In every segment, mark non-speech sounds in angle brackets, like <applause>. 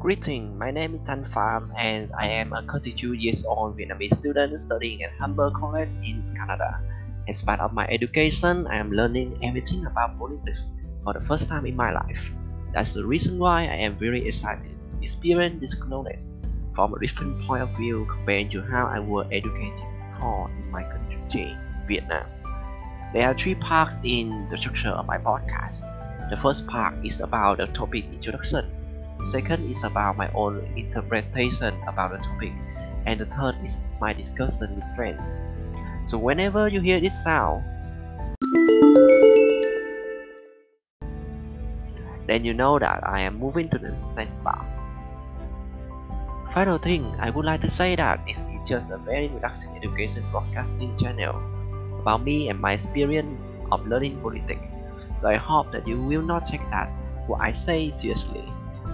Greeting, my name is Tan Pham and I am a 32 years old Vietnamese student studying at Humber College in Canada. As part of my education, I am learning everything about politics for the first time in my life. That's the reason why I am very excited to experience this knowledge from a different point of view compared to how I was educated before in my country, Vietnam. There are three parts in the structure of my podcast. The first part is about the topic introduction Second is about my own interpretation about the topic. And the third is my discussion with friends. So whenever you hear this sound, then you know that I am moving to the next part. Final thing, I would like to say that this is just a very relaxing education broadcasting channel about me and my experience of learning politics. So I hope that you will not take that what I say seriously.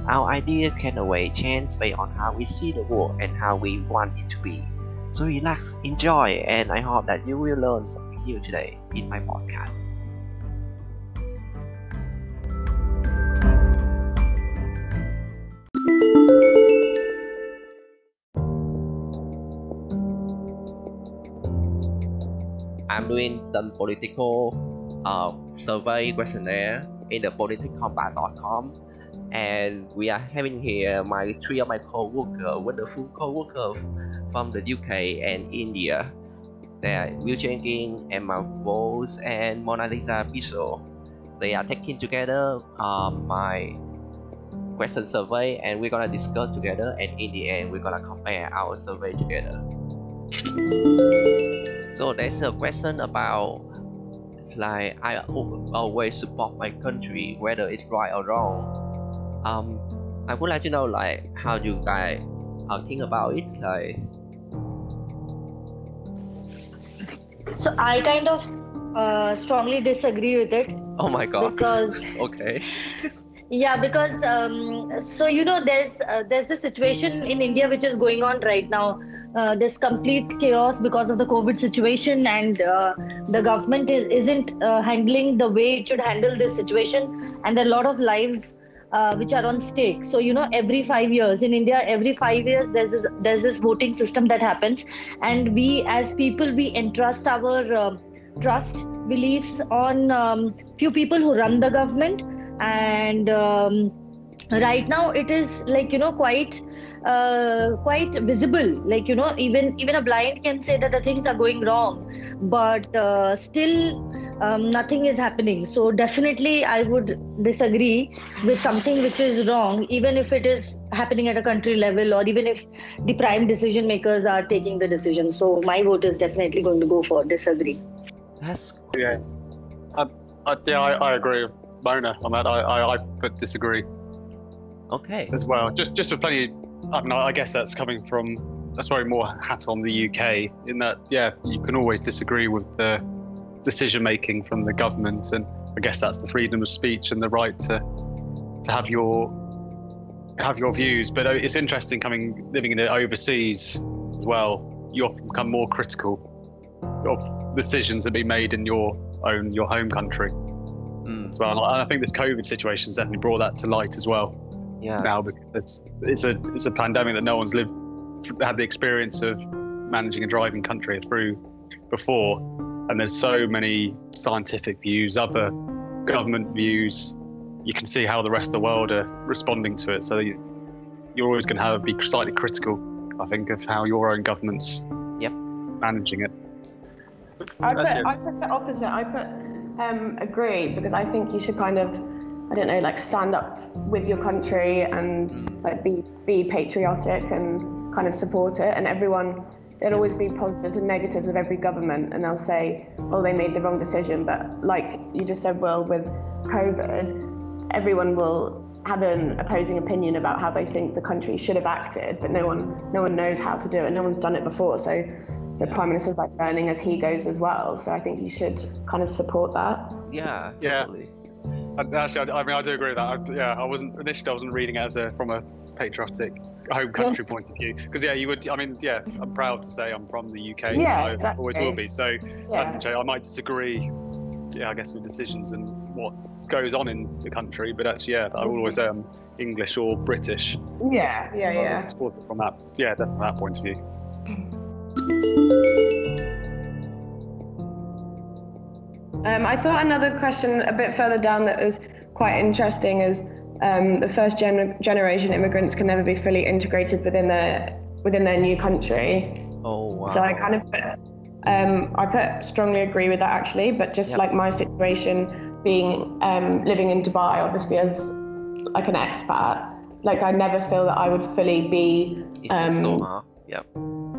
Our idea can always change based on how we see the world and how we want it to be. So relax, enjoy, and I hope that you will learn something new today in my podcast. I'm doing some political uh, survey questionnaire in the politicalcompass.com and we are having here my three of my co-worker, wonderful co-workers from the UK and India. They are Will Jenkins, Emma Bowles, and Mona Lisa Bishop. They are taking together um, my question survey and we're gonna discuss together and in the end we're gonna compare our survey together. So there's a question about it's like I always support my country whether it's right or wrong um, I would like to know like how you guys uh, think about it like? So I kind of uh, strongly disagree with it. Oh my god. Because <laughs> okay. Yeah because um, so you know there's uh, there's the situation in india which is going on right now. Uh, there's complete chaos because of the covid situation and uh, the government is, not uh, handling the way it should handle this situation. And there are a lot of lives uh, which are on stake. So you know, every five years in India, every five years there's this there's this voting system that happens, and we as people we entrust our uh, trust beliefs on um, few people who run the government, and um, right now it is like you know quite uh, quite visible. Like you know even even a blind can say that the things are going wrong. But uh, still um, nothing is happening. So definitely, I would disagree with something which is wrong, even if it is happening at a country level, or even if the prime decision makers are taking the decision. So my vote is definitely going to go for disagree. That's yeah. I, I, yeah, I, I agree, Mona, on that. I, I, I put disagree. Okay. As well, just, just for plenty. I mean, I guess that's coming from that's probably more hat on the UK in that yeah, you can always disagree with the decision making from the government, and I guess that's the freedom of speech and the right to to have your have your views. But uh, it's interesting coming living in it overseas as well. You often become more critical of decisions that be made in your own your home country mm. as well. And I think this COVID situation has definitely brought that to light as well. Yeah. Now because it's it's a it's a pandemic that no one's lived had the experience of managing a driving country through before and there's so many scientific views, other government views. You can see how the rest of the world are responding to it. So you're always going to have be slightly critical, I think, of how your own government's yep. managing it. I put, I put the opposite. I put um, agree because I think you should kind of, I don't know, like stand up with your country and mm. like be be patriotic and kind of support it. And everyone there'll always be positives and negatives of every government, and they'll say, oh, they made the wrong decision. But like you just said, well, with COVID, everyone will have an opposing opinion about how they think the country should have acted, but no one, no one knows how to do it. No one's done it before, so the prime minister's like learning as he goes as well. So I think you should kind of support that. Yeah, totally. yeah. Actually, I, I mean, I do agree with that. I, yeah, I wasn't initially I wasn't reading it as a from a patriotic home country point of view. Because yeah, you would. I mean, yeah, I'm proud to say I'm from the UK. Yeah, I exactly. always will be. So yeah. that's I might disagree. Yeah, I guess with decisions and what goes on in the country, but actually, yeah, I will always say I'm English or British. Yeah, yeah, yeah. From that, yeah, definitely that point of view. Um, I thought another question a bit further down that was quite interesting is um, the first gen- generation immigrants can never be fully integrated within their within their new country. Oh wow. So I kind of put, um, I put strongly agree with that actually, but just yep. like my situation being um, living in Dubai, obviously as like an expat, like I never feel that I would fully be. Um, so, Yep.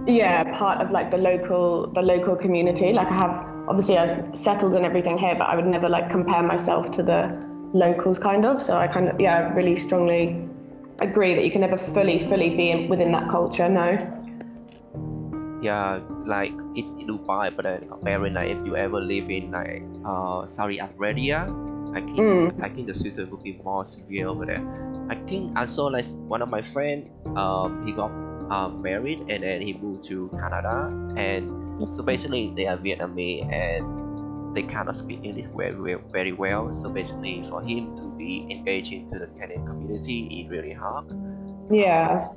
Yeah, part of like the local the local community. Like I have obviously I've settled and everything here, but I would never like compare myself to the locals kind of. So I kind of yeah really strongly agree that you can never fully fully be in, within that culture. No. Yeah, like it's Dubai, but uh, comparing like if you ever live in like uh, Saudi Arabia, I think mm. I think the situation would be more severe over there. I think also like one of my friend, um, he got um, married and then he moved to Canada and so basically they are Vietnamese and they cannot speak English very, very well. So basically for him to be engaged into the Canadian community is really hard. Yeah.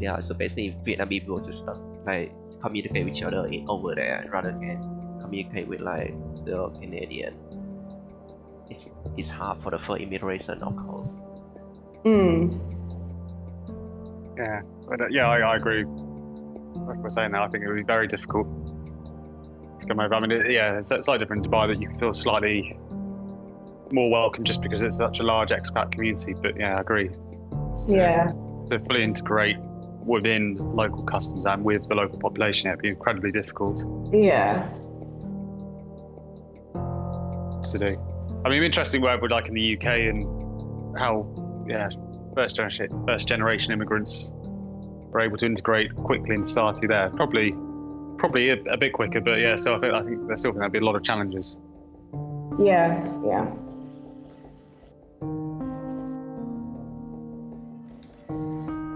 yeah. So basically Vietnamese people just start, like communicate with each other in, over there rather than communicate with like the Canadian. It's it's hard for the first immigration, of course. Mm. Yeah, but, uh, yeah, I, I agree. Like we're saying now, I think it would be very difficult come over. I mean, it, yeah, it's slightly different in Dubai that you feel slightly more welcome just because it's such a large expat community. But yeah, I agree. To, uh, yeah. To fully integrate within local customs and with the local population, it'd be incredibly difficult. Yeah. To do. I mean, interesting where we're like in the UK and how, yeah, first generation first generation immigrants were able to integrate quickly into society there. Probably probably a, a, bit quicker, but yeah. So I think I think there's still going to be a lot of challenges. Yeah, yeah.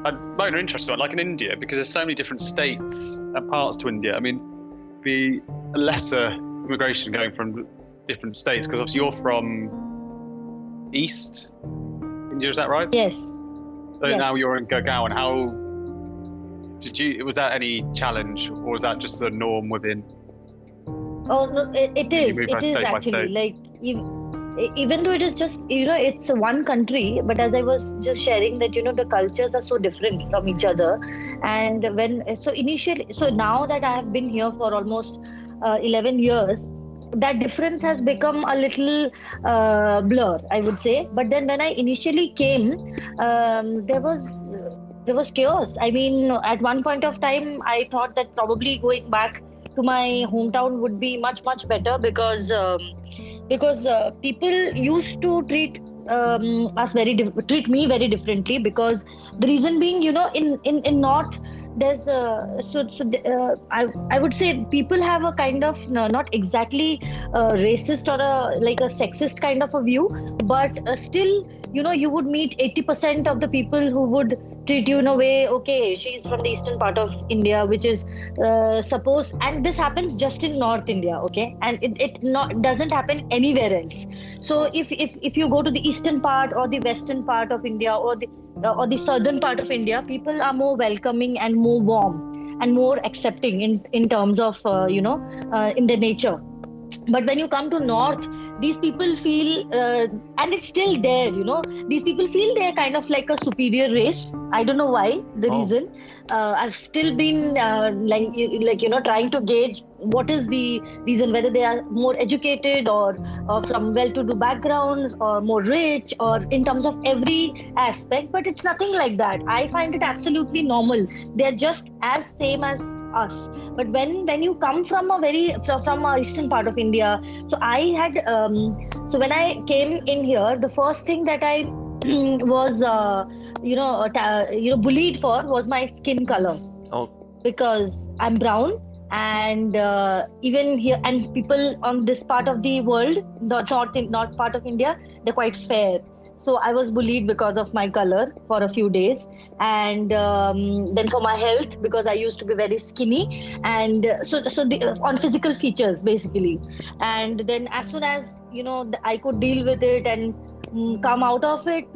I'm more interested, like in India, because there's so many different states and parts to India. I mean, the lesser immigration going from different states, because obviously you're from East India, is that right? Yes. So yes. now you're in Gurgaon. And how did you was that any challenge or was that just the norm within? Oh no it, it is. it is actually like you even though it is just you know it's one country but as i was just sharing that you know the cultures are so different from each other and when so initially so now that i have been here for almost uh, 11 years that difference has become a little uh, blur i would say. But then when i initially came um, there was there was chaos. I mean, at one point of time, I thought that probably going back to my hometown would be much much better because um, because uh, people used to treat um, us very treat me very differently because the reason being you know in in in north there's uh, so so uh, I I would say people have a kind of no, not exactly uh, racist or a like a sexist kind of a view, but uh, still you know you would meet 80% of the people who would treat you in a way okay she's from the eastern part of india which is uh, suppose and this happens just in north india okay? And it, it not doesn't happen anywhere else. So if if if you go to the eastern part or the western part of india or the uh, or the southern part of india people are more welcoming and more warm and more accepting in in terms of uh, you know uh, in their nature. But when you come to north these people feel uh, and it's still there you know. These people feel they're kind of like a superior race. I don't know why the oh. reason. Uh, i've still been uh, like like you know trying to gauge what is the reason whether they are more educated or, or from well-to-do backgrounds or more rich or in terms of every aspect but it's nothing like that. I find it absolutely normal. They're just as same as us. But when when you come from a very from, a eastern part of india so i had um, so when i came in here the first thing that i <clears throat> was uh, you know ta- you know bullied for was my skin color. Oh. Because i'm brown and uh, even here and people on this part of the world the north not part of india they're quite fair so I was bullied because of my color for a few days, and um, then for my health because I used to be very skinny, and so so the, on physical features basically, and then as soon as you know I could deal with it and mm, come out of it,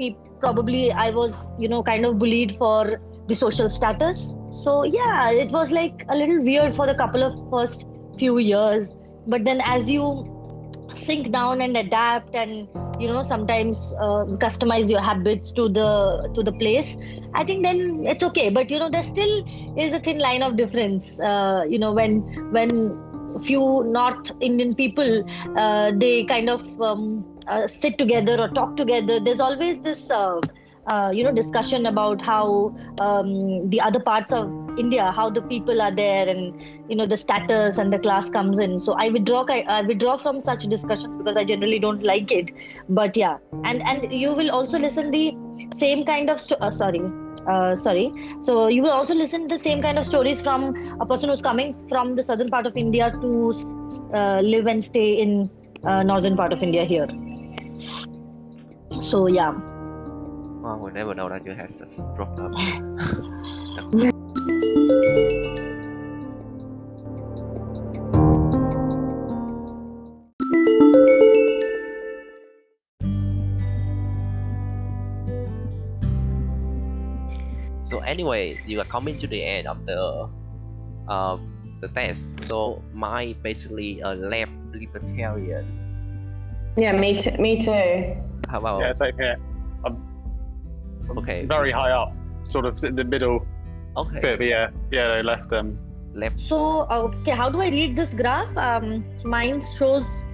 probably I was you know kind of bullied for the social status. So yeah, it was like a little weird for the couple of first few years, but then as you sink down and adapt and you know sometimes uh, customize your habits to the to the place. I think then it's okay. But you know there still is a thin line of difference. Uh, you know when when few north indian people uh, they kind of um, uh, sit together or talk together there's always this uh, you know discussion about how um, the other parts of India, how the people are there, and you know the status and the class comes in. So I withdraw. I, I withdraw from such discussions because I generally don't like it. But yeah, and and you will also listen the same kind of sto- uh, sorry. Uh, sorry. So you will also listen the same kind of stories from a person who's coming from the southern part of India to uh, live and stay in uh, northern part of India here. So yeah. Wow, I never know that you had such problem. so anyway, you are coming to the end of the uh, the test. So my basically a left libertarian. Yeah, me too. Me too. How about? Yeah, same here. I'm, I'm okay. Very high up, sort of in the middle Okay. bit. But yeah, yeah, they left um Left. So okay, how do I read this graph? Um, mine shows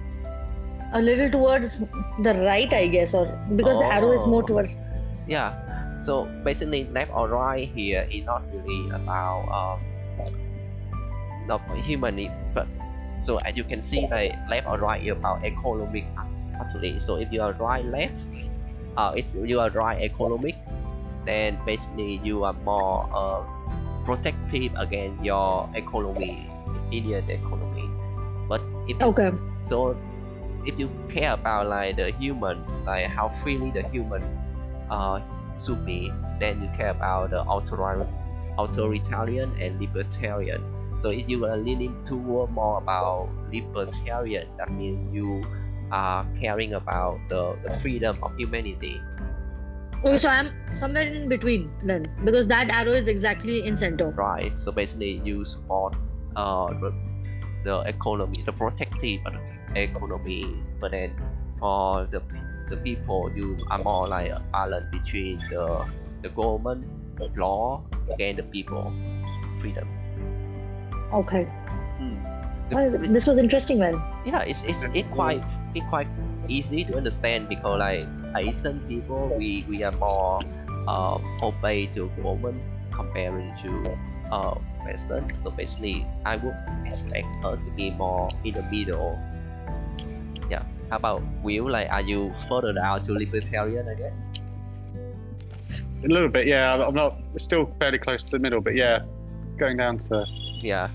a little towards the right, I guess, or because the arrow is more Oh. towards. Yeah. So basically, left or right here is not really about um, not human need, but so as you can see, like left or right is about economic actually. So if you are right left, uh, if you are right economic, then basically you are more uh, protective against your economy, Indian economy. But if Okay. so if you care about like the human like how freely the human uh, should be then you care about the author- authoritarian and libertarian so if you are leaning toward more about libertarian that means you are caring about the, the freedom of humanity Oh, so I'm somewhere in between then, because that arrow is exactly in center. right so basically you support uh, the, the economy the protective economy but then for the the people you are more like a balance between the the government the law and the people freedom Okay. Hmm. The- Well, this was interesting, man. yeah it's it's it quite it quite easy to understand because like Asian people we we are more uh, obey to government comparing to uh, Western so basically I would expect us to be more in the middle yeah how about Will like are you further down to libertarian I guess a little bit. Yeah, I'm not still fairly close to the middle, but yeah, going down to yeah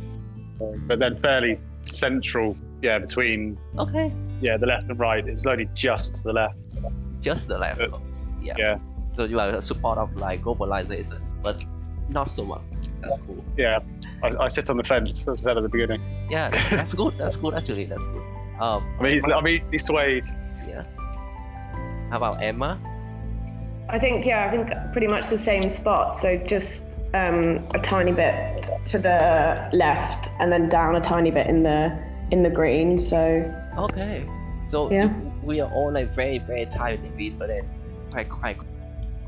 but then fairly central. Yeah, between okay yeah the left and right. It's only just to the left. Just the left Uh, yeah. yeah. so you are a support of like globalization but not so much that's cool Yeah, I, I sit on the fence as I said at the beginning. yeah <laughs> that's good that's good actually that's good um I mean, I mean, he's swayed. Yeah. How about Emma? I think yeah, I think pretty much the same spot. So just um, a tiny bit to the left, and then down a tiny bit in the in the green. So Okay. So Yeah. you- we are all like very very tired in it, but then quite quite.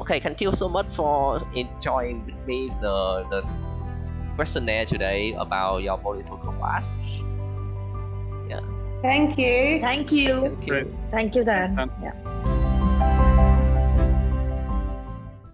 Okay, thank you so much for enjoying with me the the questionnaire today about your political class. thank you. Thank you. Thank you. Great. Thank you, Dan. Yeah.